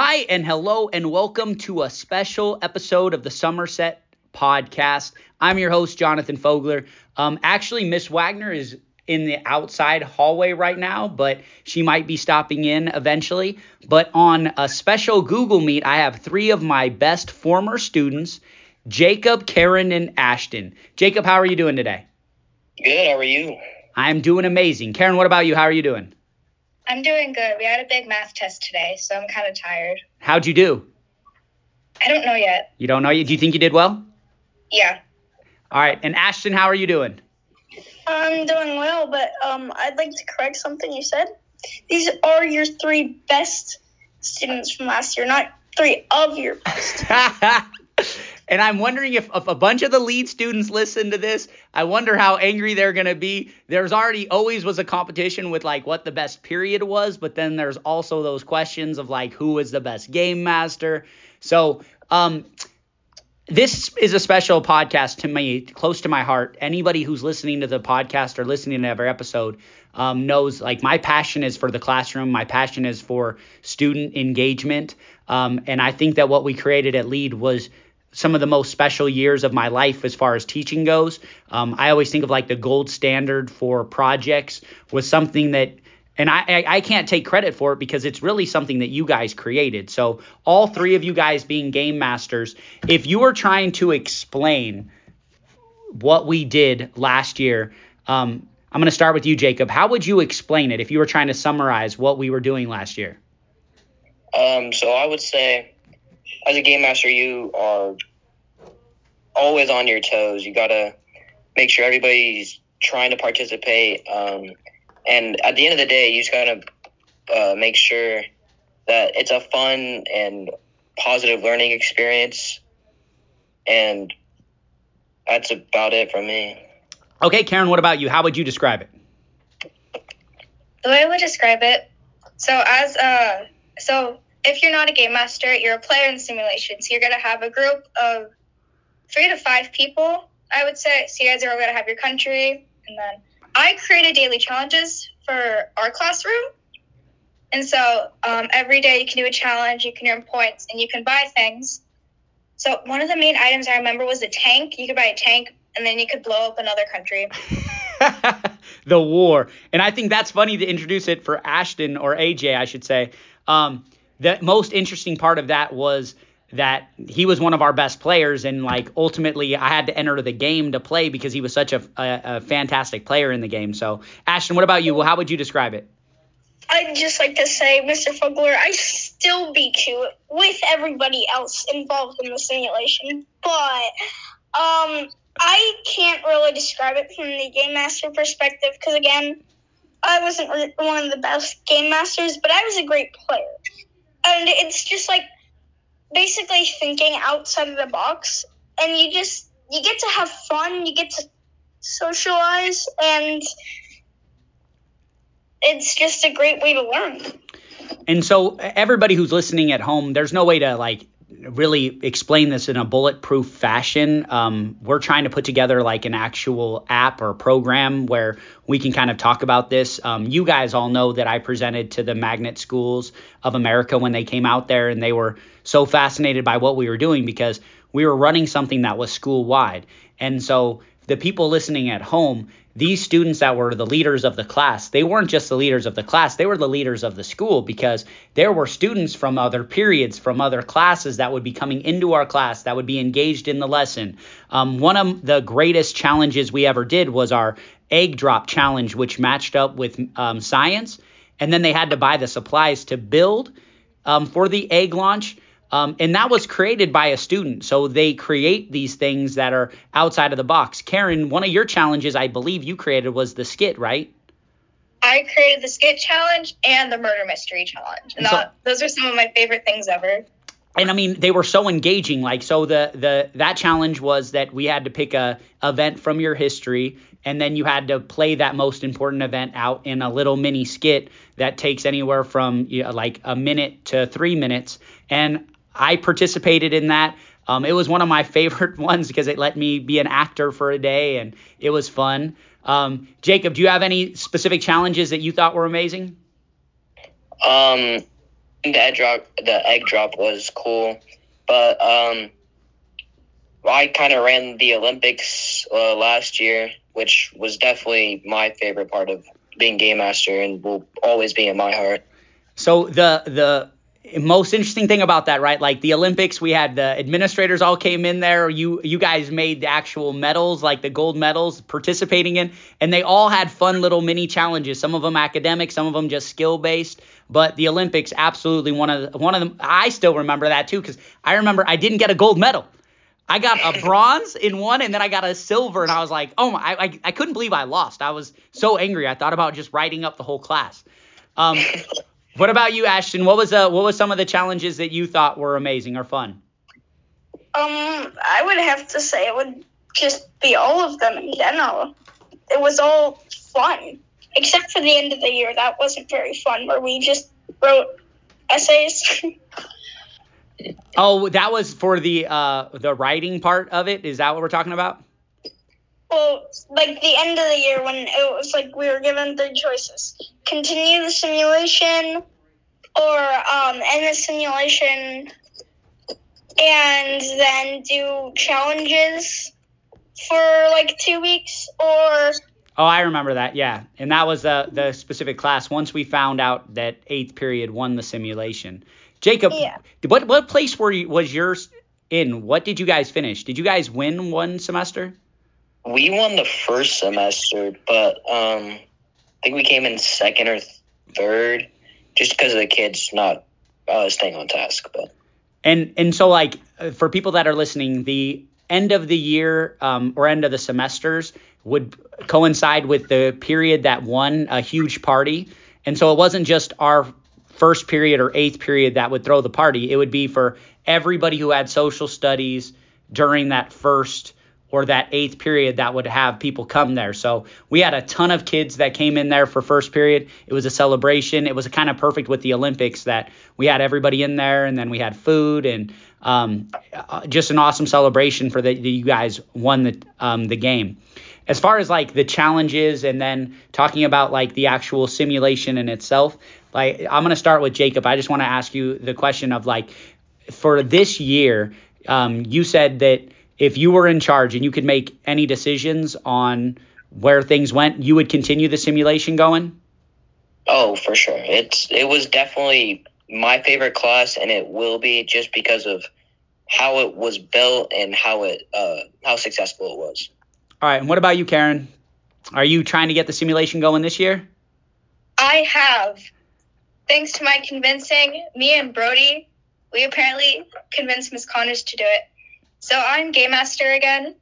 Hi, and hello, and welcome to a special episode of the Somerset podcast. I'm your host, Jonathan Fogler. Um, actually, Miss Wagner is in the outside hallway right now, but she might be stopping in eventually. But on a special Google Meet, I have three of my best former students Jacob, Karen, and Ashton. Jacob, how are you doing today? Good. How are you? I'm doing amazing. Karen, what about you? How are you doing? I'm doing good. We had a big math test today, so I'm kind of tired. How'd you do? I don't know yet. You don't know yet? Do you think you did well? Yeah. All right. And Ashton, how are you doing? I'm doing well, but um, I'd like to correct something you said. These are your three best students from last year, not three of your best. And I'm wondering if, if a bunch of the lead students listen to this, I wonder how angry they're going to be. There's already always was a competition with like what the best period was, but then there's also those questions of like who is the best game master. So, um, this is a special podcast to me, close to my heart. Anybody who's listening to the podcast or listening to every episode um, knows like my passion is for the classroom. My passion is for student engagement. Um, and I think that what we created at Lead was some of the most special years of my life as far as teaching goes. Um, I always think of like the gold standard for projects was something that and I, I, can't take credit for it because it's really something that you guys created. So all three of you guys being game masters, if you were trying to explain what we did last year, um, I'm going to start with you, Jacob. How would you explain it if you were trying to summarize what we were doing last year? Um, so I would say, as a game master, you are always on your toes. You gotta make sure everybody's trying to participate. Um, and at the end of the day, you just gotta uh, make sure that it's a fun and positive learning experience. And that's about it for me. Okay, Karen, what about you? How would you describe it? The way I would describe it, so as uh, so if you're not a game master, you're a player in the simulation. So you're gonna have a group of three to five people, I would say. So you guys are all gonna have your country, and then I created daily challenges for our classroom. And so um, every day you can do a challenge, you can earn points, and you can buy things. So one of the main items I remember was a tank. You could buy a tank, and then you could blow up another country. the war. And I think that's funny to introduce it for Ashton or AJ, I should say. Um, the most interesting part of that was that he was one of our best players and like ultimately I had to enter the game to play because he was such a, a, a fantastic player in the game. So Ashton, what about you? Well, how would you describe it? I'd just like to say, Mr. Fogler, I still beat you with everybody else involved in the simulation, but um, I can't really describe it from the game master perspective because again, I wasn't one of the best game masters, but I was a great player, and it's just like basically thinking outside of the box. And you just you get to have fun you get to socialize and it's just a great way to learn. And so everybody who's listening at home there's no way to like really explain this in a bulletproof fashion. Um, we're trying to put together like an actual app or program where we can kind of talk about this. Um, you guys all know that I presented to the magnet schools of America when they came out there, and they were so fascinated by what we were doing because we were running something that was school wide. And so the people listening at home, these students that were the leaders of the class, they weren't just the leaders of the class, they were the leaders of the school because there were students from other periods, from other classes that would be coming into our class that would be engaged in the lesson. Um, one of the greatest challenges we ever did was our egg drop challenge, which matched up with um, science. And then they had to buy the supplies to build um, for the egg launch. Um, and that was created by a student. So they create these things that are outside of the box. Karen, one of your challenges I believe you created was the skit, right? I created the skit challenge and the murder mystery challenge. And so, that, those are some of my favorite things ever. And I mean, they were so engaging. Like, so the the that challenge was that we had to pick a event from your history, and then you had to play that most important event out in a little mini skit that takes anywhere from you know, like a minute to three minutes. And I participated in that. Um, it was one of my favorite ones because it let me be an actor for a day and it was fun. Um, Jacob, do you have any specific challenges that you thought were amazing? Um, the egg drop the egg drop was cool, but um, I kind of ran the Olympics uh, last year, which was definitely my favorite part of being game master, and will always be in my heart. So the the most interesting thing about that, right? Like the Olympics, we had the administrators all came in there. You you guys made the actual medals, like the gold medals, participating in, and they all had fun little mini challenges. Some of them academic, some of them just skill based. But the Olympics, absolutely one of the, one of them. I still remember that too because I remember I didn't get a gold medal. I got a bronze in one, and then I got a silver, and I was like, oh my, I, I couldn't believe I lost. I was so angry. I thought about just writing up the whole class. Um, what about you, Ashton? What was uh, what was some of the challenges that you thought were amazing or fun? Um, I would have to say it would just be all of them in general. It was all fun, except for the end of the year. That wasn't very fun, where we just wrote essays. oh, that was for the uh, the writing part of it. Is that what we're talking about? Well, like the end of the year when it was like we were given three choices: continue the simulation, or um, end the simulation, and then do challenges for like two weeks, or. Oh, I remember that. Yeah, and that was uh, the specific class. Once we found out that eighth period won the simulation, Jacob, yeah. what what place were you, was yours in? What did you guys finish? Did you guys win one semester? We won the first semester, but um, I think we came in second or third, just because of the kids not uh, staying on task. But and and so like for people that are listening, the end of the year um, or end of the semesters would coincide with the period that won a huge party, and so it wasn't just our first period or eighth period that would throw the party. It would be for everybody who had social studies during that first or that eighth period that would have people come there. So we had a ton of kids that came in there for first period. It was a celebration. It was kind of perfect with the Olympics that we had everybody in there, and then we had food and um, uh, just an awesome celebration for that you guys won the um, the game. As far as like the challenges and then talking about like the actual simulation in itself, like I'm gonna start with Jacob. I just want to ask you the question of like for this year, um, you said that if you were in charge and you could make any decisions on where things went, you would continue the simulation going? Oh, for sure. It's it was definitely my favorite class, and it will be just because of how it was built and how it uh, how successful it was. All right, and what about you, Karen? Are you trying to get the simulation going this year? I have. Thanks to my convincing, me and Brody, we apparently convinced Miss Connors to do it. So I'm Game Master again.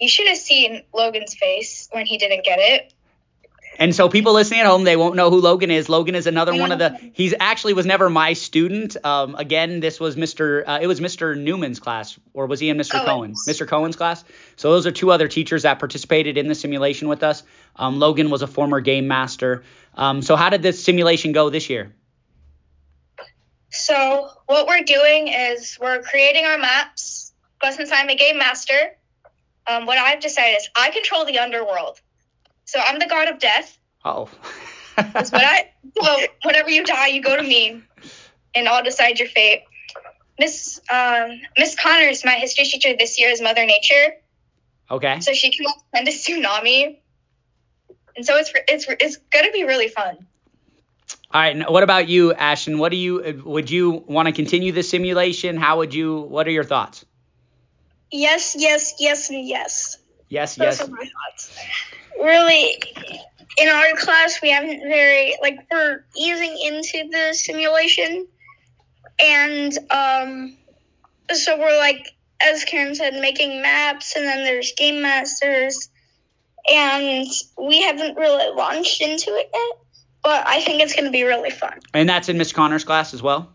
You should have seen Logan's face when he didn't get it. And so people listening at home, they won't know who Logan is. Logan is another one of the. He's actually was never my student. Um, again, this was Mr. Uh, it was Mr. Newman's class, or was he in Mr. Cohen's? Mr. Cohen's class. So those are two other teachers that participated in the simulation with us. Um, Logan was a former game master. Um, so how did this simulation go this year? So what we're doing is we're creating our maps but since I'm a game master, um, what I've decided is I control the underworld. So I'm the god of death. Oh. That's what I. So whenever you die, you go to me, and I'll decide your fate. Miss um, Miss Connors, my history teacher this year, is Mother Nature. Okay. So she can send a tsunami, and so it's it's it's gonna be really fun. All right. What about you, Ashton? What do you would you want to continue the simulation? How would you? What are your thoughts? Yes, yes, yes, and yes. Yes, Those yes. Are my thoughts. Really, in our class, we haven't very like we're easing into the simulation, and um, so we're like, as Karen said, making maps, and then there's game masters, and we haven't really launched into it yet. But I think it's going to be really fun. And that's in Miss Connor's class as well.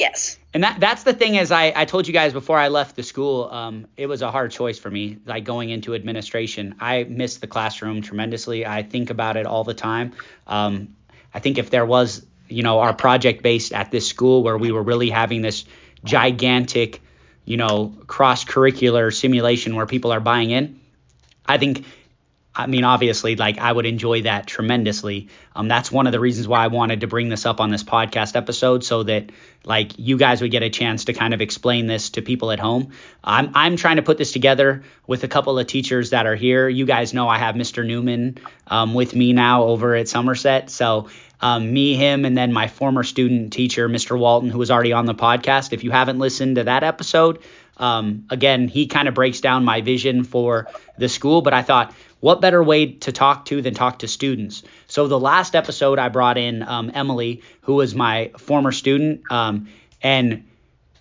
Yes. And that that's the thing is I, I told you guys before I left the school, um, it was a hard choice for me, like going into administration. I miss the classroom tremendously. I think about it all the time. Um, I think if there was, you know, our project based at this school where we were really having this gigantic, you know, cross curricular simulation where people are buying in, I think I mean, obviously, like I would enjoy that tremendously. Um, that's one of the reasons why I wanted to bring this up on this podcast episode, so that like you guys would get a chance to kind of explain this to people at home. I'm I'm trying to put this together with a couple of teachers that are here. You guys know I have Mr. Newman um, with me now over at Somerset, so. Um, me, him, and then my former student teacher, Mr. Walton, who was already on the podcast. If you haven't listened to that episode, um, again, he kind of breaks down my vision for the school, but I thought what better way to talk to than talk to students? So the last episode, I brought in um, Emily, who was my former student, um, and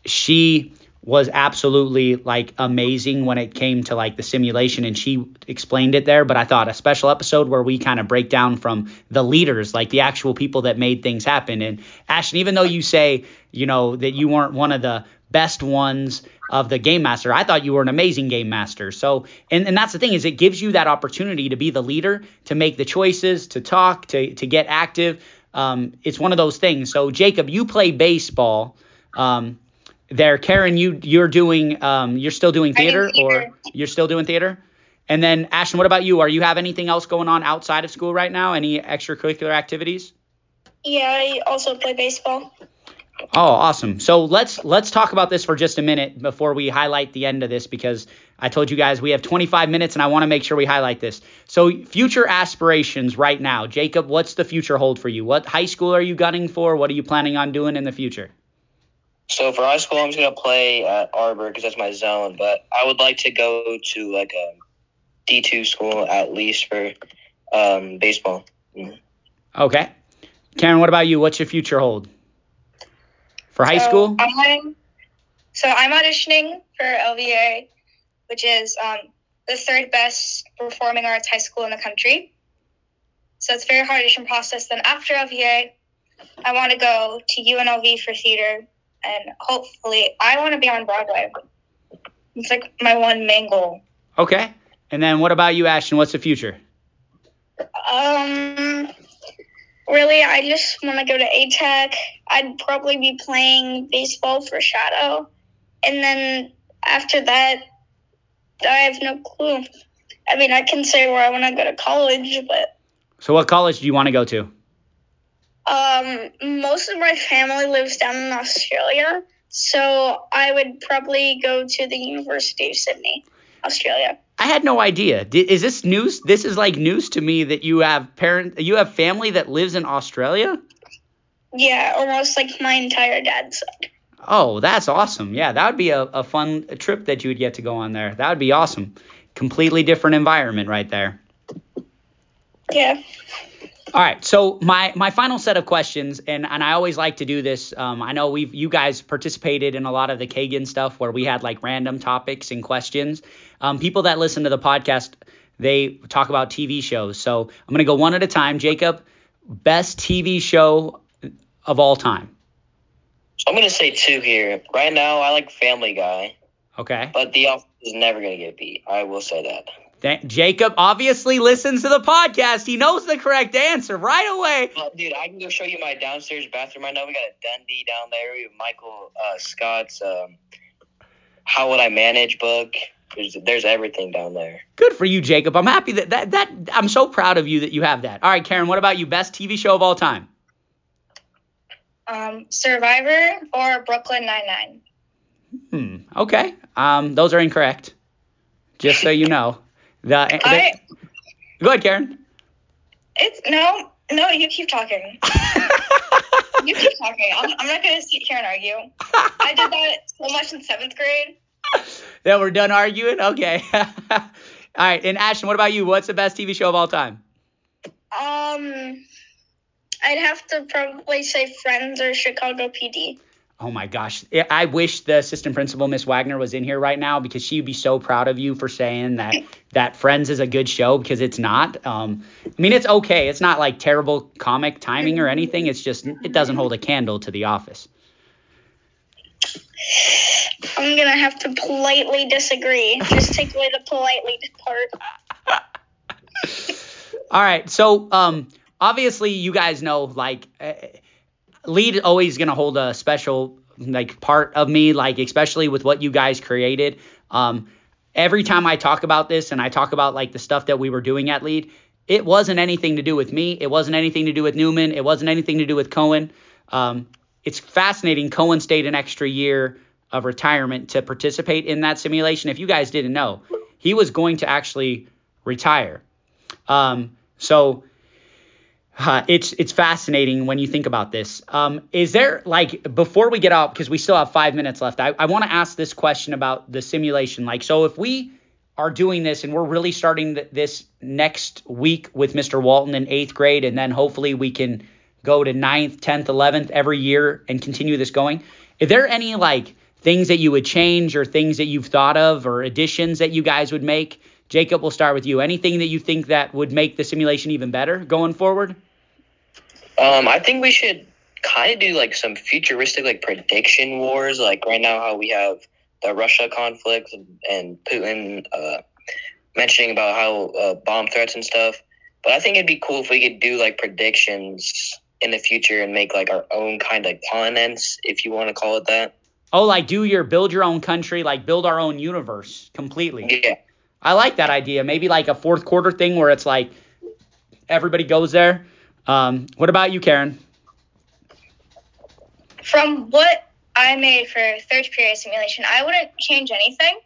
she was absolutely like amazing when it came to like the simulation and she explained it there but i thought a special episode where we kind of break down from the leaders like the actual people that made things happen and ashton even though you say you know that you weren't one of the best ones of the game master. I thought you were an amazing game master. So, and, and that's the thing is it gives you that opportunity to be the leader, to make the choices, to talk, to, to get active. Um, it's one of those things. So, Jacob, you play baseball. Um, there, Karen, you you're doing um, you're still doing theater, or you're still doing theater. And then Ashton, what about you? Are you have anything else going on outside of school right now? Any extracurricular activities? Yeah, I also play baseball. Oh, awesome. So let's let's talk about this for just a minute before we highlight the end of this because I told you guys we have 25 minutes and I want to make sure we highlight this. So future aspirations right now, Jacob, what's the future hold for you? What high school are you gunning for? What are you planning on doing in the future? So for high school, I'm just gonna play at Arbor because that's my zone. But I would like to go to like a D2 school at least for um, baseball. Mm-hmm. Okay, Karen, what about you? What's your future hold? For high so school? I'm, so I'm auditioning for LVA, which is um, the third best performing arts high school in the country. So it's a very hard audition process. Then after LVA, I want to go to UNLV for theater, and hopefully, I want to be on Broadway. It's like my one main goal. Okay. And then what about you, Ashton? What's the future? Um, really, I just want to go to A Tech. I'd probably be playing baseball for Shadow. And then after that, I have no clue. I mean, I can say where I want to go to college, but. So, what college do you want to go to? Um, most of my family lives down in Australia, so I would probably go to the University of Sydney, Australia. I had no idea. Is this news? This is like news to me that you have parent, you have family that lives in Australia. Yeah, almost like my entire dad's side. Oh, that's awesome. Yeah, that would be a, a fun trip that you would get to go on there. That would be awesome. Completely different environment right there. Yeah. All right, so my my final set of questions, and and I always like to do this. Um, I know we've you guys participated in a lot of the Kagan stuff where we had like random topics and questions. Um, people that listen to the podcast, they talk about TV shows. So I'm gonna go one at a time. Jacob, best TV show of all time. I'm gonna say two here. Right now, I like Family Guy. Okay. But The Office is never gonna get beat. I will say that. Jacob obviously listens to the podcast. He knows the correct answer right away. Well, dude, I can go show you my downstairs bathroom right now. We got a Dundie down there. We have Michael uh, Scott's um, How Would I Manage book. There's, there's everything down there. Good for you, Jacob. I'm happy that, that that I'm so proud of you that you have that. All right, Karen, what about you? Best TV show of all time? Um, Survivor or Brooklyn Nine Nine. Hmm. Okay. Um, those are incorrect. Just so you know. The, I, go ahead, Karen. It's no, no. You keep talking. you keep talking. I'm, I'm not gonna sit here and argue. I did that so much in seventh grade. That we're done arguing. Okay. all right. And Ashton, what about you? What's the best TV show of all time? Um, I'd have to probably say Friends or Chicago PD. Oh my gosh. I wish the assistant principal, Miss Wagner, was in here right now because she'd be so proud of you for saying that that Friends is a good show because it's not. Um, I mean, it's okay. It's not like terrible comic timing or anything. It's just it doesn't hold a candle to The Office. I'm gonna have to politely disagree. Just take away the politely part. All right. So, um, obviously, you guys know like. Uh, lead always going to hold a special like part of me like especially with what you guys created um every time I talk about this and I talk about like the stuff that we were doing at Lead, it wasn't anything to do with me. It wasn't anything to do with Newman. It wasn't anything to do with Cohen. Um, it's fascinating. Cohen stayed an extra year of retirement to participate in that simulation. If you guys didn't know, he was going to actually retire. Um, so uh, it's it's fascinating when you think about this. Um, is there like before we get out because we still have five minutes left? I, I want to ask this question about the simulation. Like, so if we are doing this and we're really starting th- this next week with Mr. Walton in eighth grade, and then hopefully we can go to ninth, tenth, eleventh every year and continue this going. Is there any like things that you would change or things that you've thought of or additions that you guys would make? Jacob, we'll start with you. Anything that you think that would make the simulation even better going forward? Um, I think we should kind of do like some futuristic like prediction wars. Like right now, how we have the Russia conflict and Putin uh, mentioning about how uh, bomb threats and stuff. But I think it'd be cool if we could do like predictions in the future and make like our own kind of continents, if you want to call it that. Oh, like do your build your own country, like build our own universe completely. Yeah. I like that idea. Maybe like a fourth quarter thing where it's like everybody goes there. Um, what about you, Karen? From what I made for third period simulation, I wouldn't change anything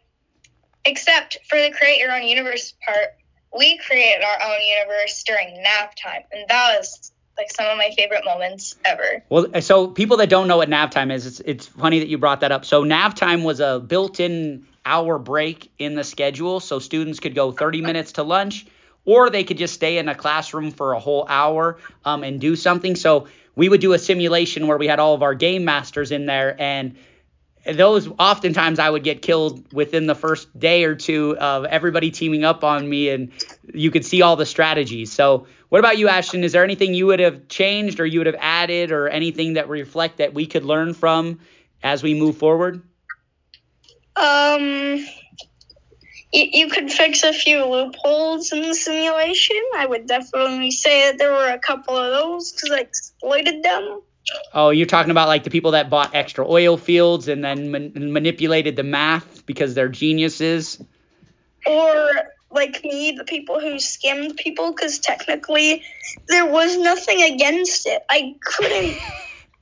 except for the create your own universe part. We created our own universe during nap time, and that was like some of my favorite moments ever. Well, so people that don't know what nap time is, it's, it's funny that you brought that up. So nap time was a built-in hour break in the schedule, so students could go 30 minutes to lunch, or they could just stay in a classroom for a whole hour um, and do something. So we would do a simulation where we had all of our game masters in there and those oftentimes I would get killed within the first day or two of everybody teaming up on me, and you could see all the strategies. So, what about you, Ashton? Is there anything you would have changed or you would have added, or anything that reflect that we could learn from as we move forward? Um, you, you could fix a few loopholes in the simulation. I would definitely say that there were a couple of those because I exploited them. Oh, you're talking about like the people that bought extra oil fields and then man- manipulated the math because they're geniuses. Or like me, the people who skimmed people because technically there was nothing against it. I couldn't.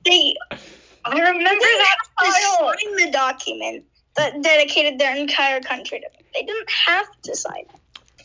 They. I remember that They file. signed the document that dedicated their entire country to me. They didn't have to sign it.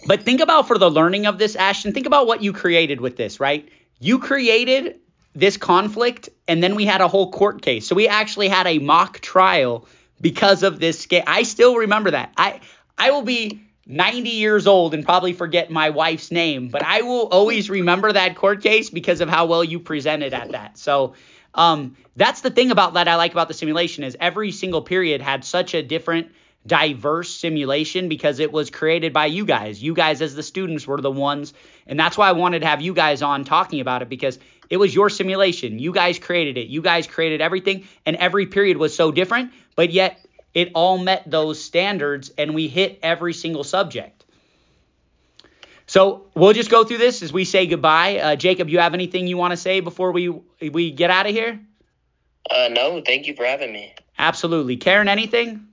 But think about for the learning of this, Ashton, think about what you created with this, right? You created this conflict, and then we had a whole court case. So we actually had a mock trial because of this. I still remember that. I I will be 90 years old and probably forget my wife's name, but I will always remember that court case because of how well you presented at that. So um, that's the thing about that I like about the simulation is every single period had such a different diverse simulation because it was created by you guys. You guys as the students were the ones and that's why I wanted to have you guys on talking about it because it was your simulation. You guys created it. You guys created everything and every period was so different, but yet it all met those standards and we hit every single subject. So we'll just go through this as we say goodbye. Uh, Jacob, you have anything you want to say before we we get out of here? Uh, no, thank you for having me. Absolutely. Karen, anything?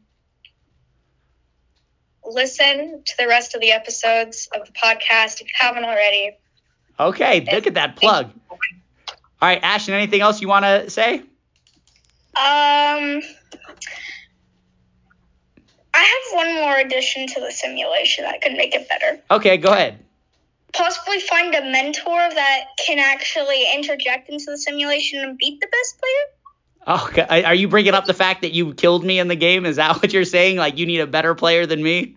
Listen to the rest of the episodes of the podcast if you haven't already. Okay, look at that plug. All right, Ashton, anything else you want to say? Um, I have one more addition to the simulation that could make it better. Okay, go ahead. Possibly find a mentor that can actually interject into the simulation and beat the best player. Oh, okay, are you bringing up the fact that you killed me in the game? Is that what you're saying? Like you need a better player than me?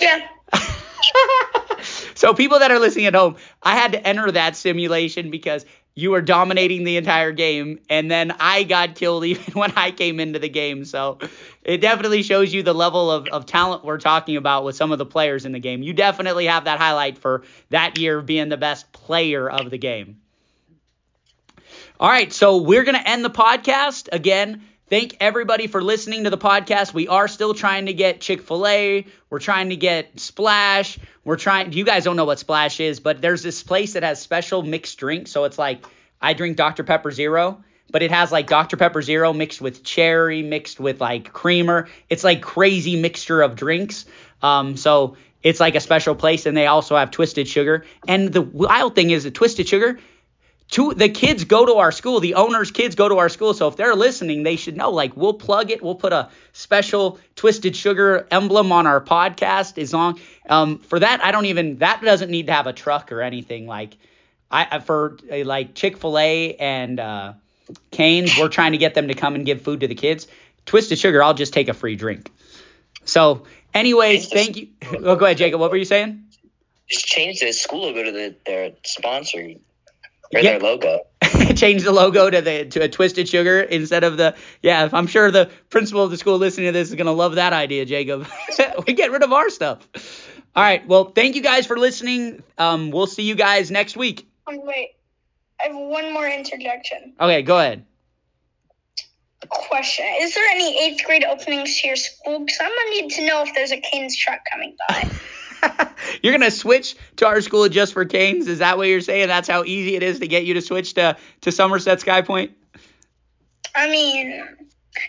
Yeah. so people that are listening at home, I had to enter that simulation because you were dominating the entire game, and then I got killed even when I came into the game. So it definitely shows you the level of, of talent we're talking about with some of the players in the game. You definitely have that highlight for that year being the best player of the game. All right, so we're going to end the podcast. Again, thank everybody for listening to the podcast. We are still trying to get Chick fil A. We're trying to get Splash. We're trying, you guys don't know what Splash is, but there's this place that has special mixed drinks. So it's like I drink Dr. Pepper Zero, but it has like Dr Pepper Zero mixed with cherry, mixed with like creamer. It's like crazy mixture of drinks. Um, so it's like a special place, and they also have twisted sugar. And the wild thing is, the twisted sugar to the kids go to our school the owners kids go to our school so if they're listening they should know like we'll plug it we'll put a special twisted sugar emblem on our podcast as long um, for that i don't even that doesn't need to have a truck or anything like i for uh, like chick-fil-a and uh, canes we're trying to get them to come and give food to the kids. Twisted sugar i'll just take a free drink. So anyways thank you. Oh go ahead jacob what were you saying? Just change the school logo to the, their sponsor or yeah. their logo. Change the logo to the to a twisted sugar instead of the yeah. I'm sure the principal of the school listening to this is gonna love that idea, Jacob. we get rid of our stuff. All right. Well, thank you guys for listening. Um, we'll see you guys next week. Um, wait, I have one more interjection. Okay, go ahead. Question: Is there any eighth grade openings to your school? Because I'm gonna need to know if there's a Cane's truck coming by. you're gonna switch to our school just for Canes? Is that what you're saying? That's how easy it is to get you to switch to to Somerset Sky Point? I mean,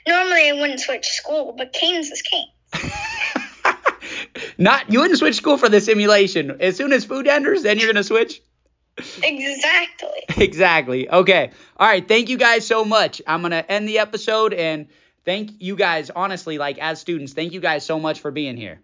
normally I wouldn't switch school, but Canes is Canes. Not you wouldn't switch school for the simulation. As soon as food enters, then you're gonna switch. Exactly. exactly. Okay. All right. Thank you guys so much. I'm gonna end the episode and thank you guys honestly, like as students, thank you guys so much for being here.